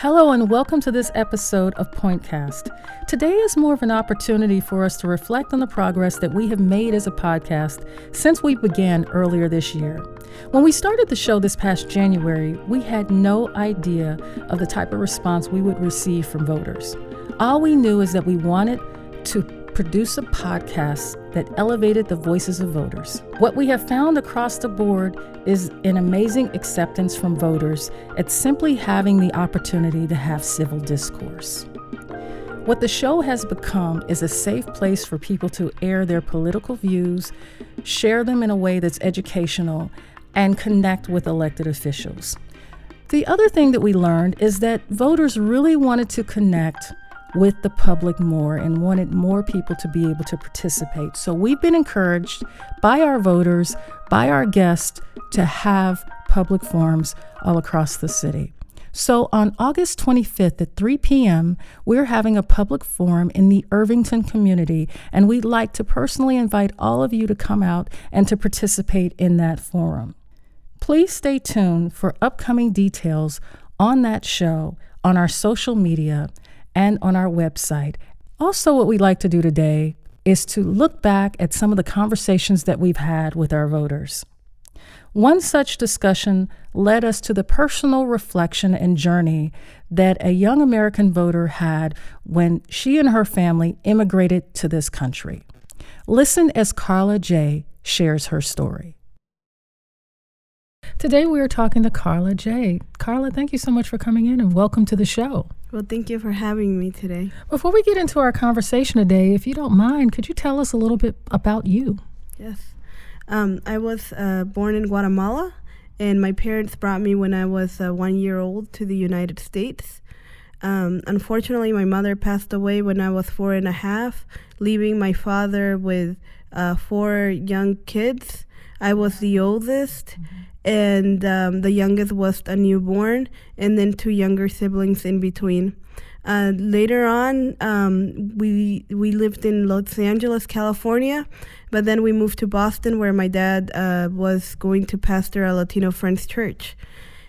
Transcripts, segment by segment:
Hello, and welcome to this episode of Pointcast. Today is more of an opportunity for us to reflect on the progress that we have made as a podcast since we began earlier this year. When we started the show this past January, we had no idea of the type of response we would receive from voters. All we knew is that we wanted to produce a podcast that elevated the voices of voters. What we have found across the board is an amazing acceptance from voters at simply having the opportunity to have civil discourse. What the show has become is a safe place for people to air their political views, share them in a way that's educational, and connect with elected officials. The other thing that we learned is that voters really wanted to connect with the public more and wanted more people to be able to participate. So we've been encouraged by our voters, by our guests, to have public forums all across the city. So on August 25th at 3 p.m., we're having a public forum in the Irvington community, and we'd like to personally invite all of you to come out and to participate in that forum. Please stay tuned for upcoming details on that show on our social media and on our website. Also, what we'd like to do today is to look back at some of the conversations that we've had with our voters. One such discussion led us to the personal reflection and journey that a young American voter had when she and her family immigrated to this country. Listen as Carla J shares her story. Today we are talking to Carla J. Carla, thank you so much for coming in and welcome to the show. Well, thank you for having me today. Before we get into our conversation today, if you don't mind, could you tell us a little bit about you? Yes. Um, I was uh, born in Guatemala, and my parents brought me when I was uh, one year old to the United States. Um, unfortunately, my mother passed away when I was four and a half, leaving my father with uh, four young kids. I was the oldest. Mm-hmm and um, the youngest was a newborn, and then two younger siblings in between. Uh, later on, um, we we lived in Los Angeles, California, but then we moved to Boston, where my dad uh, was going to pastor a Latino Friends Church.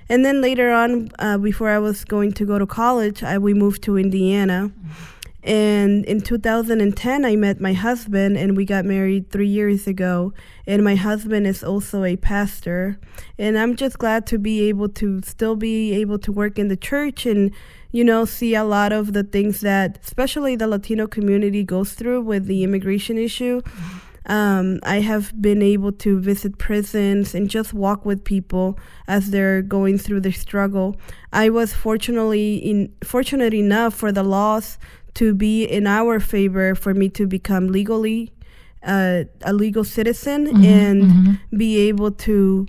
And then later on, uh, before I was going to go to college, I, we moved to Indiana. Mm-hmm and in 2010, I met my husband, and we got married three years ago. And my husband is also a pastor. And I'm just glad to be able to still be able to work in the church and, you know, see a lot of the things that, especially the Latino community, goes through with the immigration issue. Um, I have been able to visit prisons and just walk with people as they're going through the struggle. I was fortunately in, fortunate enough for the laws to be in our favor for me to become legally uh, a legal citizen mm-hmm, and mm-hmm. be able to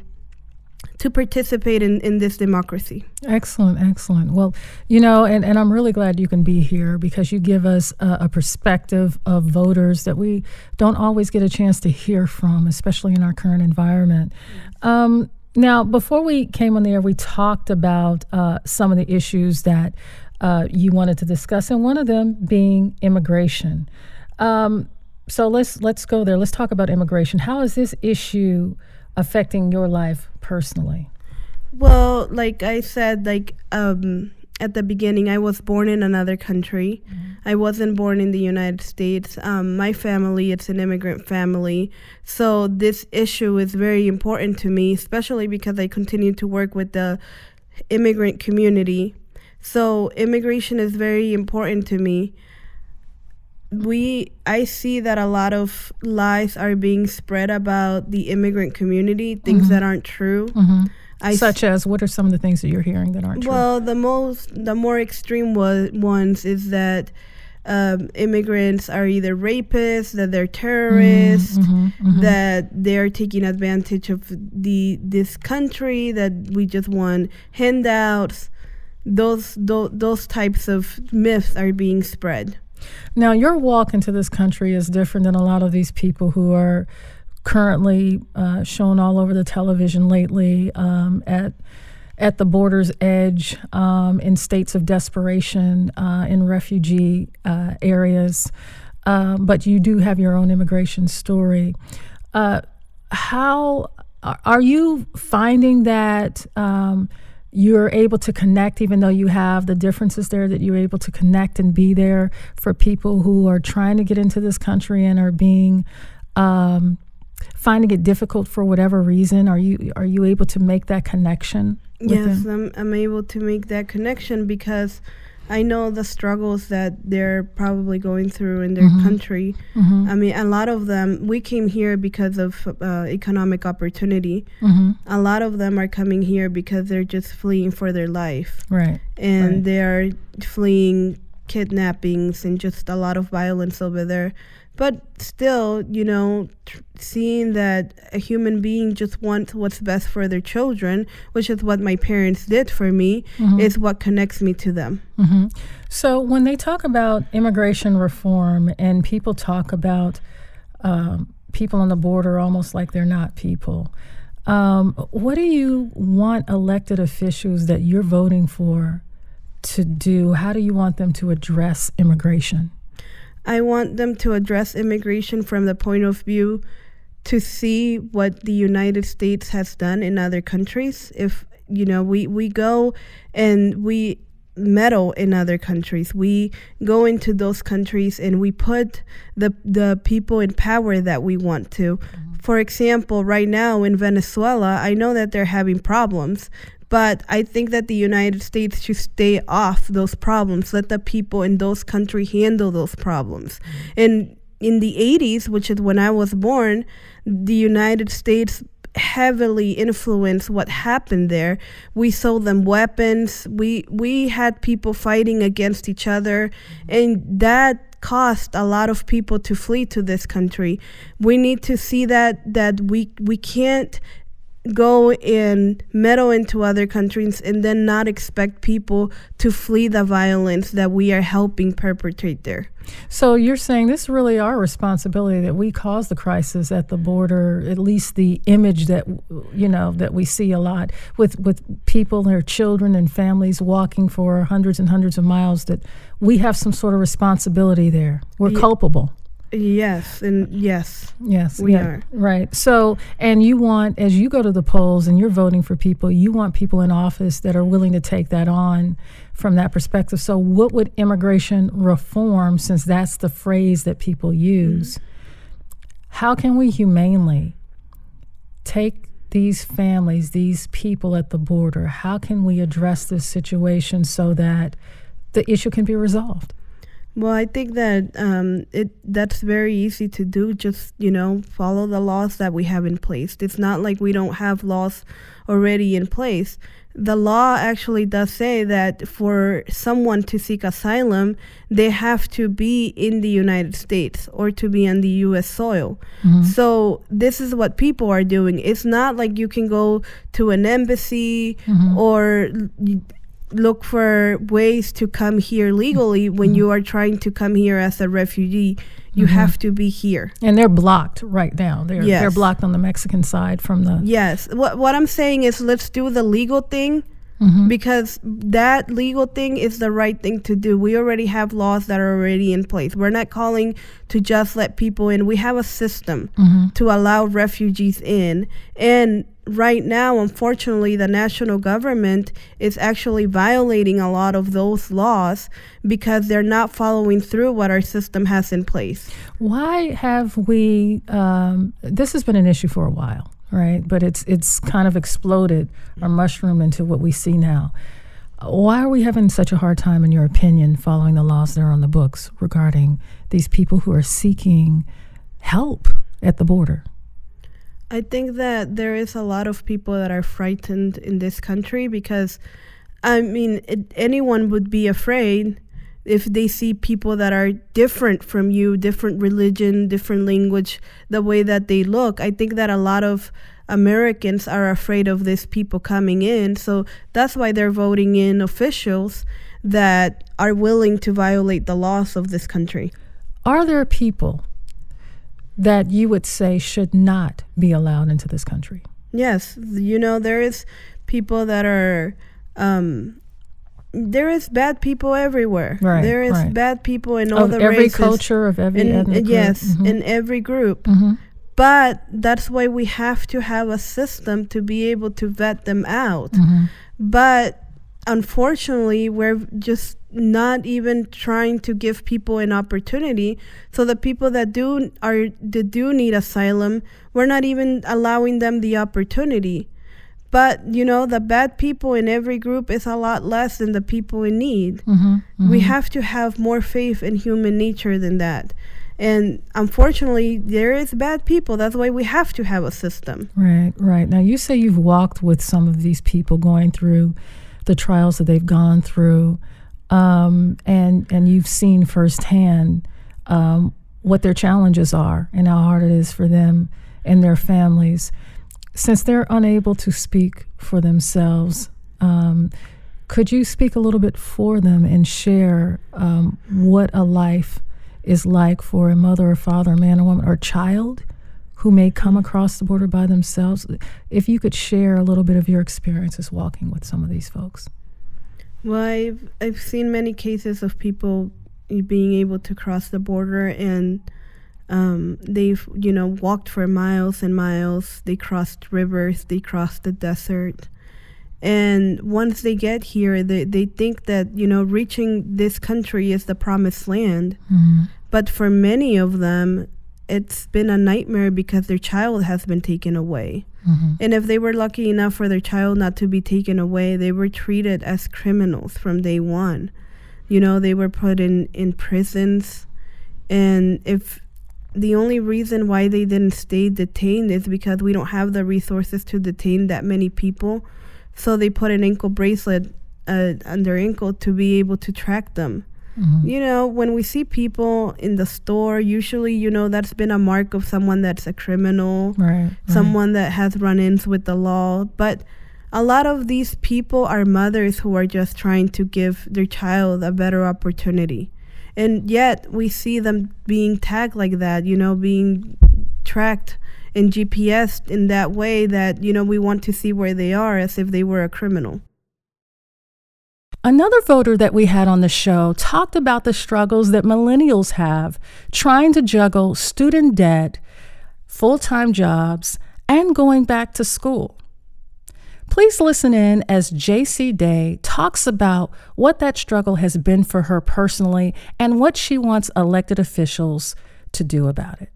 to participate in, in this democracy. Excellent, excellent. Well, you know, and, and I'm really glad you can be here because you give us a, a, perspective of voters that we don't always get a chance to hear from, especially in our current environment. Um, now, before we came on the air, we talked about uh, some of the issues that uh, you wanted to discuss, and one of them being immigration. Um, so let's let's go there. Let's talk about immigration. How is this issue affecting your life personally? Well, like I said, like um, at the beginning, I was born in another country. Mm-hmm. I wasn't born in the United States. Um, my family, it's an immigrant family. So this issue is very important to me, especially because I continue to work with the immigrant community. So immigration is very important to me. We I see that a lot of lies are being spread about the immigrant community, things mm-hmm. that aren't true. Mm-hmm. I Such as what are some of the things that you're hearing that aren't true? Well, the most the more extreme ones is that um, immigrants are either rapists, that they're terrorists, mm-hmm, mm-hmm, that they're taking advantage of the this country, that we just want handouts those, those those types of myths are being spread. Now, your walk into this country is different than a lot of these people who are currently uh, shown all over the television lately um, at at the border's edge um, in states of desperation uh, in refugee uh, areas. Um, but you do have your own immigration story. Uh, how are you finding that? Um, you're able to connect, even though you have the differences there, that you're able to connect and be there for people who are trying to get into this country and are being um, finding it difficult for whatever reason. Are you are you able to make that connection? Yes, I'm, I'm able to make that connection because I know the struggles that they're probably going through in their mm-hmm. country. Mm-hmm. I mean, a lot of them, we came here because of uh, economic opportunity. Mm-hmm. A lot of them are coming here because they're just fleeing for their life. Right. And right. they're fleeing kidnappings and just a lot of violence over there. But still, you know, tr- seeing that a human being just wants what's best for their children, which is what my parents did for me, mm-hmm. is what connects me to them. Mm-hmm. So when they talk about immigration reform and people talk about um, people on the border almost like they're not people, um, what do you want elected officials that you're voting for to do? How do you want them to address immigration? I want them to address immigration from the point of view to see what the United States has done in other countries. If you know, we we go and we meddle in other countries. We go into those countries and we put the the people in power that we want to. Mm-hmm. For example, right now in Venezuela, I know that they're having problems, but I think that the United States should stay off those problems. Let the people in those countries handle those problems. And in the 80s, which is when I was born, the United States heavily influenced what happened there. We sold them weapons. We we had people fighting against each other, and that caused a lot of people to flee to this country. We need to see that that we we can't go and meddle into other countries and then not expect people to flee the violence that we are helping perpetrate there. So you're saying this is really our responsibility that we cause the crisis at the border, at least the image that you know that we see a lot with with people, their children and families walking for hundreds and hundreds of miles that we have some sort of responsibility there. We're yeah. culpable. Yes, and yes. Yes, we yeah, are. Right. So, and you want, as you go to the polls and you're voting for people, you want people in office that are willing to take that on from that perspective. So, what would immigration reform, since that's the phrase that people use, mm-hmm. how can we humanely take these families, these people at the border, how can we address this situation so that the issue can be resolved? Well, I think that um, it that's very easy to do. Just you know, follow the laws that we have in place. It's not like we don't have laws already in place. The law actually does say that for someone to seek asylum, they have to be in the United States or to be on the U.S. soil. Mm-hmm. So this is what people are doing. It's not like you can go to an embassy mm-hmm. or look for ways to come here legally when mm-hmm. you are trying to come here as a refugee you mm-hmm. have to be here and they're blocked right now they're yes. they're blocked on the mexican side from the yes what what i'm saying is let's do the legal thing mm-hmm. because that legal thing is the right thing to do we already have laws that are already in place we're not calling to just let people in we have a system mm-hmm. to allow refugees in and right now, unfortunately, the national government is actually violating a lot of those laws because they're not following through what our system has in place. Why have we? Um, this has been an issue for a while, right? But it's it's kind of exploded or mushroomed into what we see now. Why are we having such a hard time, in your opinion, following the laws that are on the books regarding these people who are seeking help at the border? I think that there is a lot of people that are frightened in this country because, I mean, it, anyone would be afraid if they see people that are different from you, different religion, different language, the way that they look. I think that a lot of Americans are afraid of these people coming in. So that's why they're voting in officials that are willing to violate the laws of this country. Are there people that you would say should not be allowed into this country? Yes, you know there is people that are um, there is bad people everywhere. Right, there is right. bad people in all of the every races, culture of every in, yes, mm-hmm. in every group. Mm-hmm. But that's why we have to have a system to be able to vet them out. Mm-hmm. but unfortunately we're just not even trying to give people an opportunity so the people that do are that do need asylum we're not even allowing them the opportunity but you know the bad people in every group is a lot less than the people in need Mm-hmm, mm-hmm. we have to have more faith in human nature than that and unfortunately there is bad people that's why we have to have a system Right, right. Now you say you've walked with some of these people going through the trials that they've gone through, um, and and you've seen firsthand um, what their challenges are and how hard it is for them and their families. Since they're unable to speak for themselves, um, could you speak a little bit for them and share um, what a life is like for a mother or father, a man or woman, or child who may come across the border by themselves? If you could share a little bit of your experiences walking with some of these folks. Well, I've I've seen many cases of people being able to cross the border and um, they've you know walked for miles and miles. They crossed rivers. They crossed the desert. And once they get here, they, they think that you know reaching this country is the promised land. Mm-hmm. But for many of them, it's been a nightmare because their child has been taken away. Mm-hmm. And if they were lucky enough for their child not to be taken away, they were treated as criminals from day one. You know, they were put in, in prisons. And if the only reason why they didn't stay detained is because we don't have the resources to detain that many people. So they put an ankle bracelet uh, on their ankle to be able to track them. Mm-hmm. You know, when we see people in the store, usually, you know, that's been a mark of someone that's a criminal Right. right. someone that has run ins with the law. But a lot of these people are mothers who are just trying to give their child a better opportunity. And yet we see them being tagged like that, you know, being tracked and GPS in that way that, you know, we want to see where they are as if they were a criminal. Another voter that we had on the show talked about the struggles that millennials have trying to juggle student debt, full time jobs, and going back to school. Please listen in as JC Day talks about what that struggle has been for her personally and what she wants elected officials to do about it.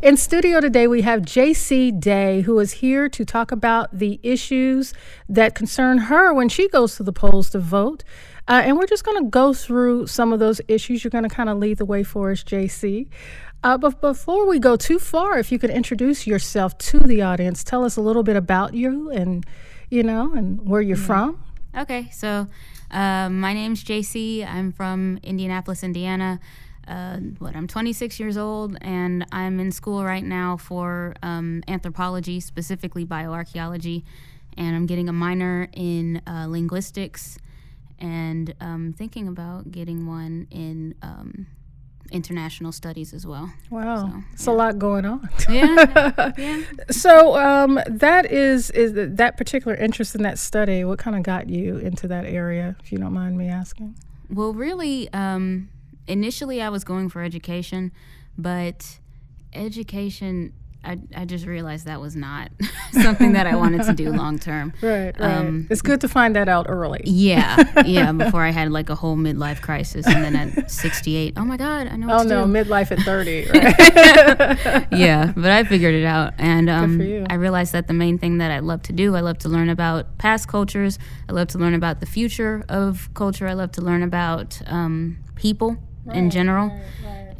In studio today, we have JC Day, who is here to talk about the issues that concern her when she goes to the polls to vote. Uh, and we're just going to go through some of those issues. You're going to kind of lead the way for us, JC. Uh, but before we go too far, if you could introduce yourself to the audience, tell us a little bit about you and, you know, and where you're from. Okay, so uh, my name's JC. I'm from Indianapolis, Indiana. Uh, what I'm 26 years old, and I'm in school right now for um, anthropology, specifically bioarchaeology, and I'm getting a minor in uh, linguistics, and um, thinking about getting one in um, international studies as well. Wow, So, it's a lot going on. Yeah, yeah. So um, that is is that particular interest in that study. What kind of got you into that area, if you don't mind me asking? Well, really, um, initially I was going for education, but education, I, I just realized that was not something that I wanted to do long term. Right, right. Um, it's good to find that out early. Yeah, yeah, before I had like a whole midlife crisis. And then at 68, oh my God, I know what Oh no, do. midlife at thirty. Right? yeah, but I figured it out. And um. I realized that the main thing that I love to do, I love to learn about past cultures. I love to learn about the future of culture. I love to learn about um, people in general.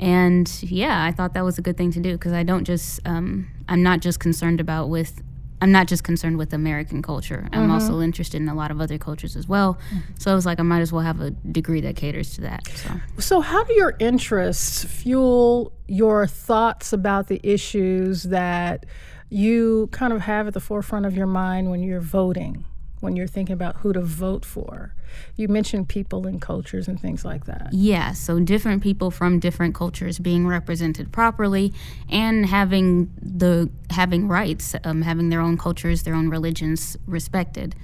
And yeah, I thought that was a good thing to do because I don't just, um, I'm not just concerned about with, I'm not just concerned with American culture. I'm also interested in a lot of other cultures as well. So I was like, I might as well have a degree that caters to that. So. so, how do your interests fuel your thoughts about the issues that you kind of have at the forefront of your mind when you're voting? When you're thinking about who to vote for, you mentioned people and cultures and things like that. Yeah, so different people from different cultures being represented properly and having the having rights, um, having their own cultures, their own religions respected.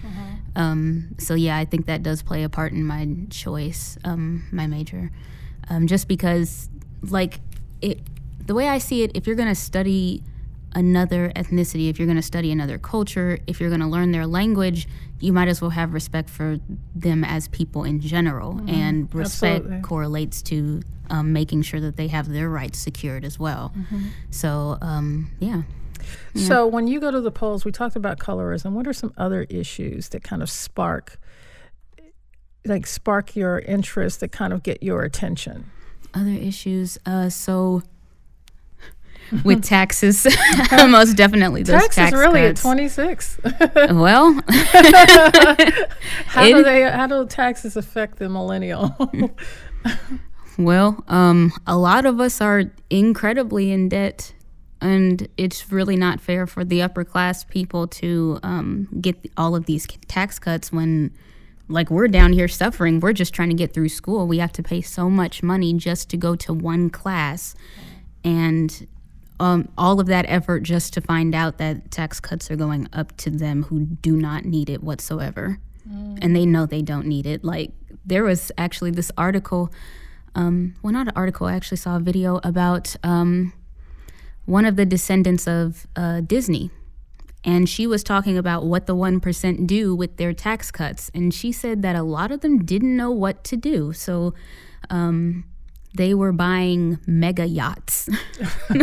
Um, so yeah, I think that does play a part in my choice, um, my major, um, just because like it, the way I see it, if you're gonna study another ethnicity, if you're going to study another culture, if you're going to learn their language, you might as well have respect for them as people in general. Mm-hmm. And respect Absolutely. correlates to um, making sure that they have their rights secured as well. Mm-hmm. So, um, yeah. yeah. So, when you go to the polls, we talked about colorism. What are some other issues that kind of spark, like, spark your interest that kind of get your attention? Other issues. Uh, so, with taxes. Most definitely those taxes tax really cuts. at 26. well, how it, do they how do taxes affect the millennial? well, um, a lot of us are incredibly in debt and it's really not fair for the upper class people to um, get all of these tax cuts when like we're down here suffering we're just trying to get through school we have to pay so much money just to go to one class and um, all of that effort just to find out that tax cuts are going up to them who do not need it whatsoever. Mm. And they know they don't need it. Like, there was actually this article, um, well, not an article, I actually saw a video about um, one of the descendants of uh, Disney. And she was talking about what the 1% do with their tax cuts. And she said that a lot of them didn't know what to do. So, um, they were buying mega yachts.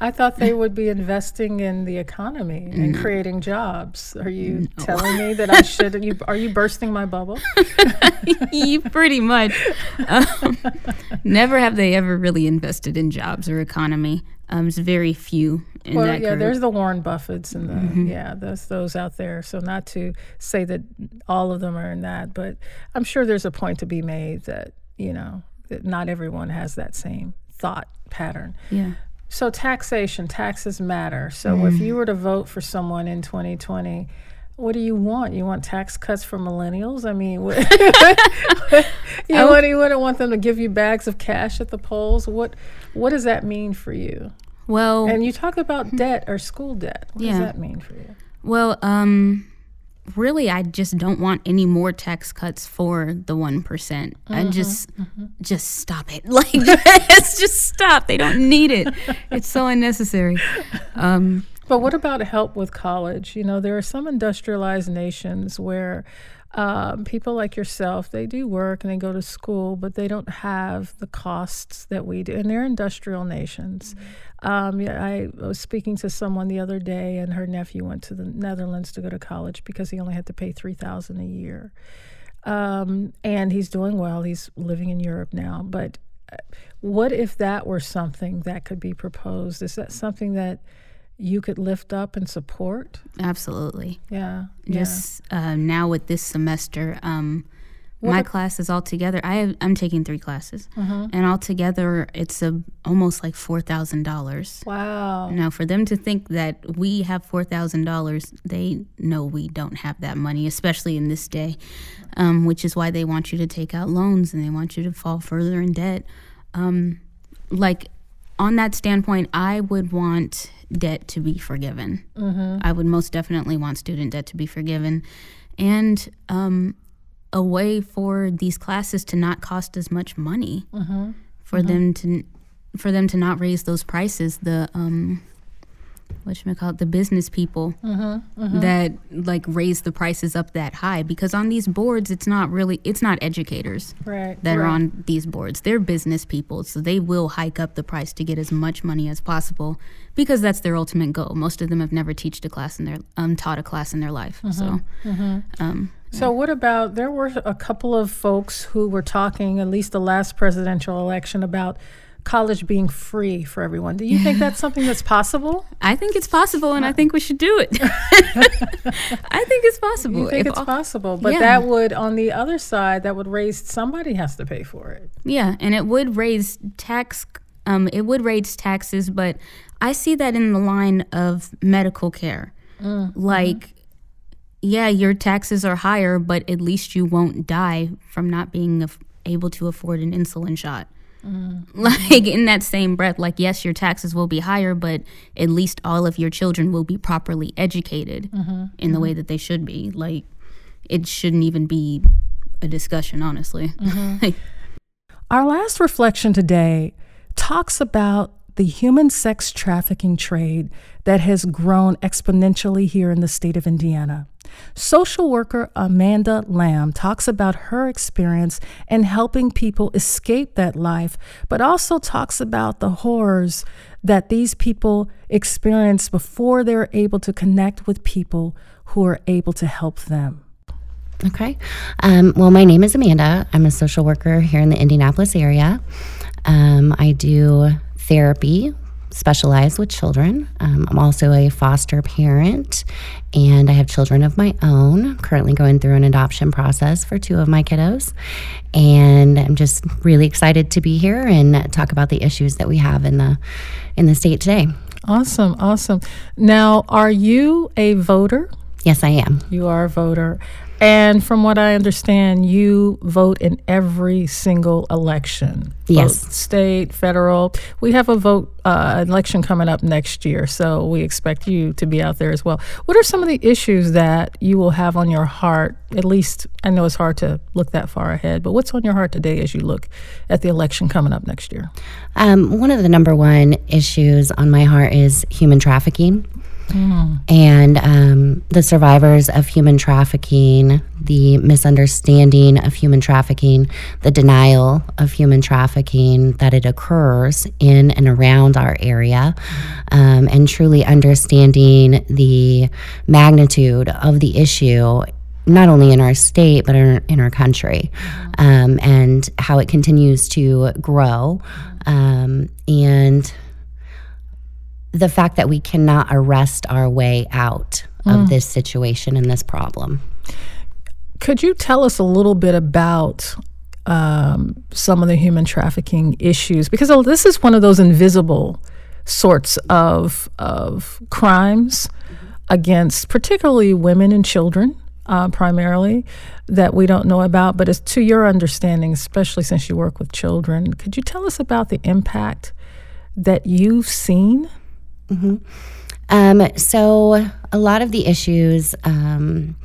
I thought they would be investing in the economy and creating jobs. Are you no. telling me that I should? Are you, are you bursting my bubble? you pretty much. Um, never have they ever really invested in jobs or economy. Um, it's very few. well, yeah, group. there's the Warren Buffetts and the mm-hmm. yeah, there's those out there. So not to say that all of them are in that, but I'm sure there's a point to be made that you know that not everyone has that same thought pattern. Yeah. So taxation, taxes matter. So mm. if you were to vote for someone in 2020, what do you want? You want tax cuts for millennials? I mean, what, you know, what you, wouldn't want them to give you bags of cash at the polls? What what does that mean for you? Well, and you talk about debt or school debt. What yeah. does that mean for you? Well, um, really I just don't want any more tax cuts for the 1%. Mm-hmm, I just mm-hmm. just stop it. Like just just stop. They don't need it. It's so unnecessary. Um, but what about help with college? You know, there are some industrialized nations where um, people like yourself, they do work and they go to school, but they don't have the costs that we do. And they're industrial nations. Um, yeah, I was speaking to someone the other day, and her nephew went to the Netherlands to go to college because he only had to pay three thousand a year. Um, and he's doing well. He's living in Europe now. But uh, what if that were something that could be proposed? Is that something that you could lift up and support? Absolutely. Yeah. Just yeah. Uh, now with this semester, um, my class is all together. I have, I'm taking three classes, uh-huh. and altogether it's a almost like four thousand dollars. Wow! Now, for them to think that we have four thousand dollars, they know we don't have that money, especially in this day, um, which is why they want you to take out loans and they want you to fall further in debt. Um, like on that standpoint, I would want debt to be forgiven. Mm-hmm. I would most definitely want student debt to be forgiven. And um, a way for these classes to not cost as much money, mm-hmm. for mm-hmm. them to for them to not raise those prices. The um, what should I call it, the business people mm-hmm, mm-hmm. that like raise the prices up that high because on these boards it's not really it's not educators right, that right. are on these boards they're business people so they will hike up the price to get as much money as possible because that's their ultimate goal most of them have never taught a class in their um, taught a class in their life mm-hmm, so mm-hmm. um, so what about there were a couple of folks who were talking at least the last presidential election about college being free for everyone. Do you think that's something that's possible? I think it's possible, and I think we should do it. I think it's possible. You think if it's all, possible, but yeah. that would, on the other side, that would raise somebody has to pay for it. Yeah, and it would raise tax. Um, it would raise taxes, but I see that in the line of medical care. Mm-hmm. Like, yeah, your taxes are higher, but at least you won't die from not being able to afford an insulin shot. Mm-hmm. Like in that same breath, like yes, your taxes will be higher, but at least all of your children will be properly educated mm-hmm. in the way mm-hmm. that they should be. Like it shouldn't even be a discussion, honestly. Mm-hmm. Our last reflection today talks about the human sex trafficking trade that has grown exponentially here in the state of Indiana. Social worker Amanda Lamb talks about her experience in helping people escape that life, but also talks about the horrors that these people experience before they're able to connect with people who are able to help them. Okay. Um, well, my name is Amanda. I'm a social worker here in the Indianapolis area. Um, I do therapy, specialize with children. Um, I'm also a foster parent, and I have children of my own. I'm currently going through an adoption process for two of my kiddos, and I'm just really excited to be here and talk about the issues that we have in the in the state today. Awesome, awesome. Now, are you a voter? Yes, I am. You are a voter. And from what I understand, you vote in every single election. Yes. state, federal. We have a vote uh, election coming up next year, so we expect you to be out there as well. What are some of the issues that you will have on your heart? At least, I know it's hard to look that far ahead, but what's on your heart today as you look at the election coming up next year? Um, one of the number one issues on my heart is human trafficking. Mm. And um, the survivors of human trafficking, the misunderstanding of human trafficking, the denial of human trafficking that it occurs in and around our area, um, and truly understanding the magnitude of the issue not only in our state but in our, in our country um, and how it continues to grow um, and the fact that we cannot arrest our way out of mm. this situation and this problem. Could you tell us a little bit about um, some of the human trafficking issues? Because this is one of those invisible sorts of of crimes against particularly women and children. Uh, primarily that we don't know about, but as to your understanding, especially since you work with children, could you tell us about the impact that you've seen Mm-hmm. Um, so, a lot of the issues, um,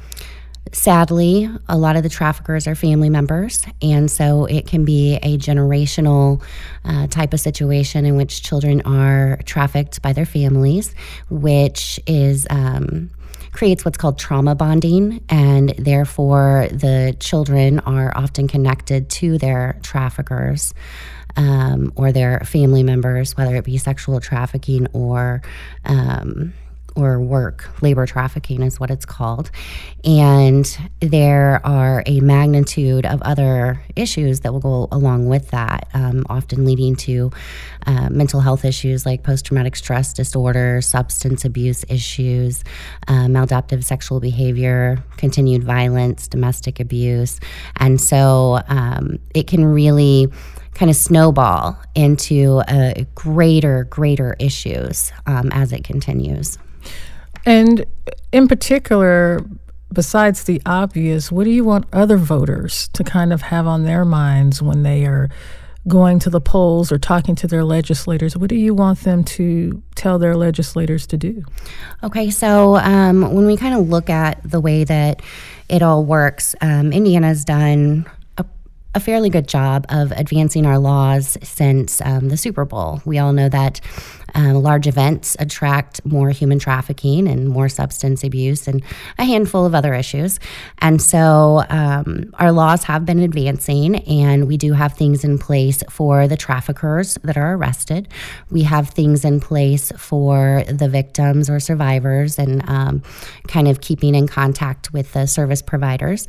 sadly, a lot of the traffickers are family members. And so it can be a generational uh, type of situation in which children are trafficked by their families, which is. Um, creates what's called trauma bonding, and therefore the children are often connected to their traffickers um, or their family members, whether it be sexual trafficking or um, or work labor trafficking is what it's called. And there are a magnitude of other issues that will go along with that um, often leading to uh, mental health issues like post-traumatic stress disorder substance abuse issues uh, maladaptive sexual behavior continued violence domestic abuse. And so um, it can really kind of snowball into uh, greater, greater issues um, as it continues. And in particular, besides the obvious, what do you want other voters to kind of have on their minds when they are going to the polls or talking to their legislators? What do you want them to tell their legislators to do? Okay, so um, when we kind of look at the way that it all works, um, Indiana's done a fairly good job of advancing our laws since um, the Super Bowl. We all know that um, large events attract more human trafficking and more substance abuse and a handful of other issues. And so um, our laws have been advancing, and we do have things in place for the traffickers that are arrested. We have things in place for the victims or survivors and um, kind of keeping in contact with the service providers.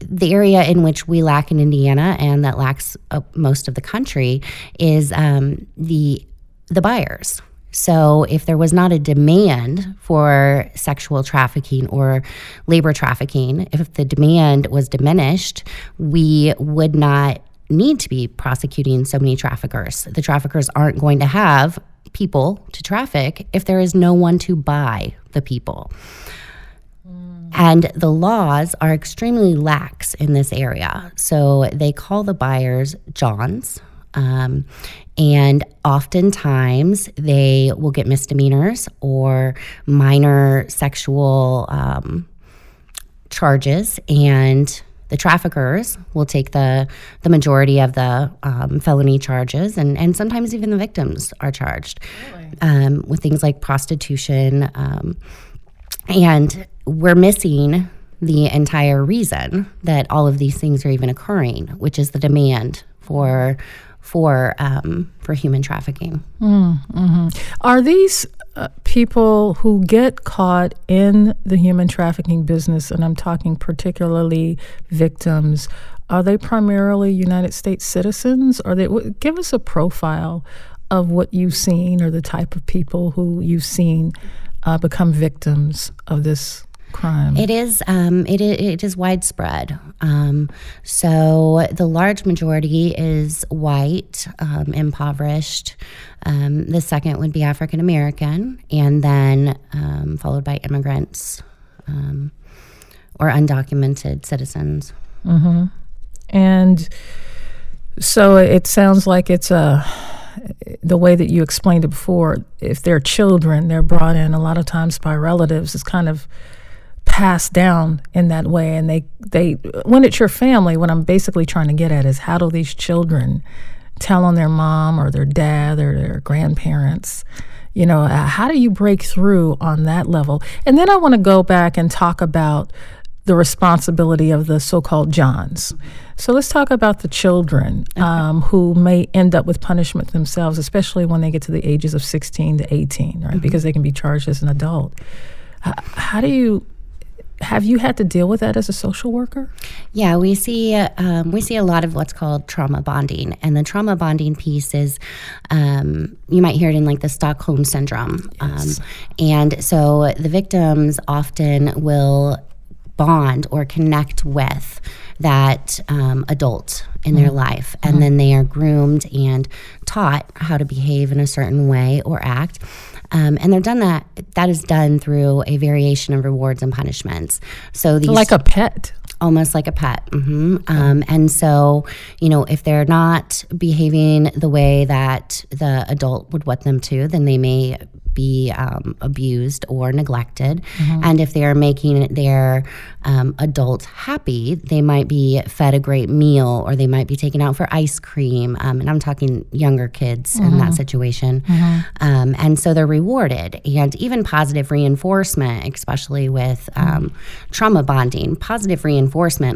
The area in which we lack in Indiana and that lacks uh, most of the country is um, the the buyers. So, if there was not a demand for sexual trafficking or labor trafficking, if the demand was diminished, we would not need to be prosecuting so many traffickers. The traffickers aren't going to have people to traffic if there is no one to buy the people. And the laws are extremely lax in this area. So they call the buyers Johns. Um, and oftentimes they will get misdemeanors or minor sexual um, charges. And the traffickers will take the the majority of the um, felony charges, and and sometimes even the victims are charged um, with things like prostitution, um, and we're missing the entire reason that all of these things are even occurring, which is the demand for for um, for human trafficking. Are these uh, people who get caught in the human trafficking business, and I'm talking particularly victims, are they primarily United States citizens? Are they? Give us a profile of what you've seen, or the type of people who you've seen uh, become victims of this crime. It is. Um, it, it is widespread. Um, so the large majority is white, um, impoverished. Um, the second would be African American, and then um, followed by immigrants um, or undocumented citizens. And so it sounds like it's a the way that you explained it before. If they're children, they're brought in a lot of times by relatives. It's kind of passed down in that way. And they they when it's your family, what I'm basically trying to get at is how do these children tell on their mom or their dad or their grandparents? You know, uh, how do you break through on that level? And then I want to go back and talk about the responsibility of the so-called Johns. So let's talk about the children um, who may end up with punishment themselves, especially when they get to the ages of 16 to 18, right? Because they can be charged as an adult. How do you have you had to deal with that as a social worker? Yeah, we see um, we see a lot of what's called trauma bonding, and the trauma bonding piece is um, you might hear it in like the Stockholm syndrome, um, and so the victims often will bond or connect with that um, adult in their life, and then they are groomed and taught how to behave in a certain way or act. Um, and they're done that. That is done through a variation of rewards and punishments. So these Like a pet. Almost like a pet. hmm Um, and so, you know, if they're not behaving the way that the adult would want them to, then they may be um, abused or neglected. And if they are making their um, adult happy, they might be fed a great meal or they might be taken out for ice cream. Um, and I'm talking younger kids in that situation. Um, and so they're rewarded. And even positive reinforcement, especially with um, trauma bonding, positive reinforcement,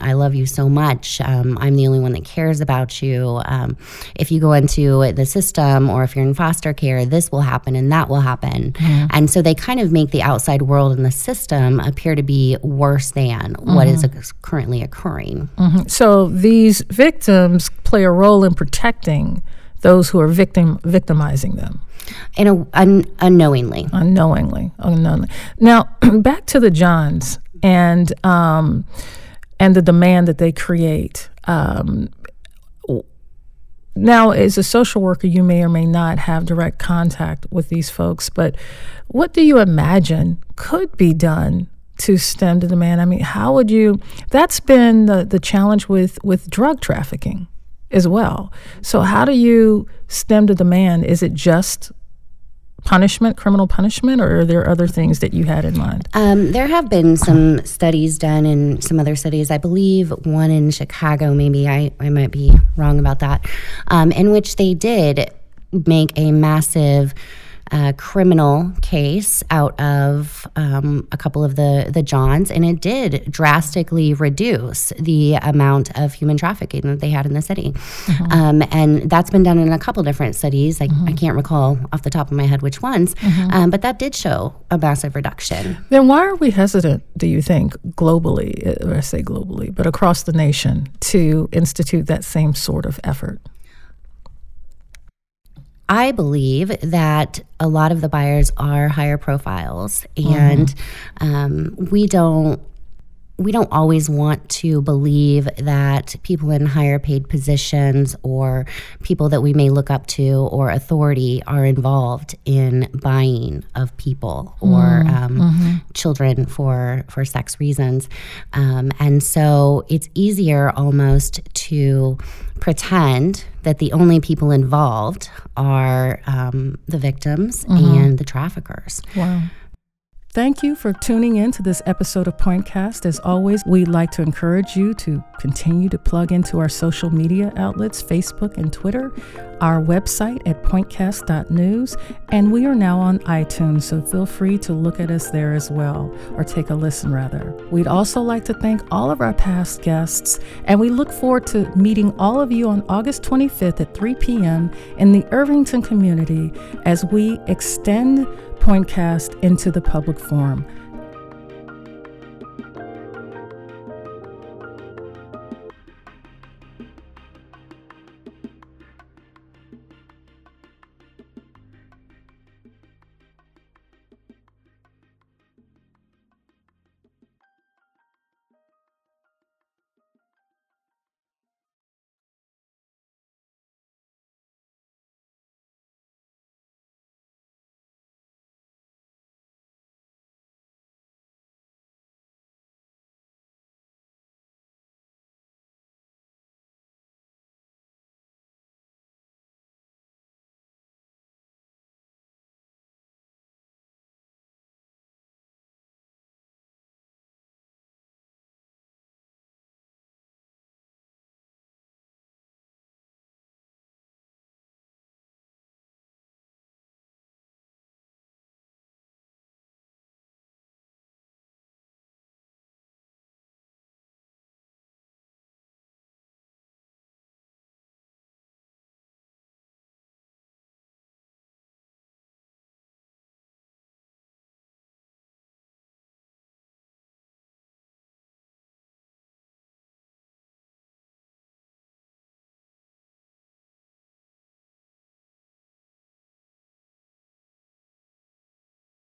I love you so much. Um, I'm the only one that cares about you. Um, if you go into the system or if you're in foster care, this will happen and that will happen. And so they kind of make the outside world and the system appear to be worse than what is currently occurring. So these victims play a role in protecting those who are victim victimizing them. In a, un, unknowingly. unknowingly, unknowingly. Now, back to the Johns and um, and the demand that they create. Um, now, as a social worker, you may or may not have direct contact with these folks, but what do you imagine could be done to stem the demand? I mean, how would you? That's been the, the challenge with with drug trafficking as well. So, how do you stem the demand? Is it just punishment, criminal punishment, or are there other things that you had in mind? Um, there have been some studies done in some other cities. I believe one in Chicago, maybe I, I might be wrong about that, um, in which they did make a massive uh, criminal case out of um, a couple of the, the Johns, and it did drastically reduce the amount of human trafficking that they had in the city. Um, and that's been done in a couple different cities. I, I can't recall off the top of my head which ones, um, but that did show a massive reduction. Then why are we hesitant, do you think, globally, uh, or I say globally, but across the nation, to institute that same sort of effort? I believe that a lot of the buyers are higher profiles, and um, we don't we don't always want to believe that people in higher paid positions or people that we may look up to or authority are involved in buying of people or um, children for for sex reasons. Um, and so it's easier almost to pretend that the only people involved are um, the victims and the traffickers Wow. Thank you for tuning in to this episode of Pointcast. As always, we'd like to encourage you to continue to plug into our social media outlets Facebook and Twitter, our website at pointcast.news, and we are now on iTunes, so feel free to look at us there as well, or take a listen rather. We'd also like to thank all of our past guests, and we look forward to meeting all of you on August 25th at 3 p.m. in the Irvington community as we extend Pointcast into the public forum.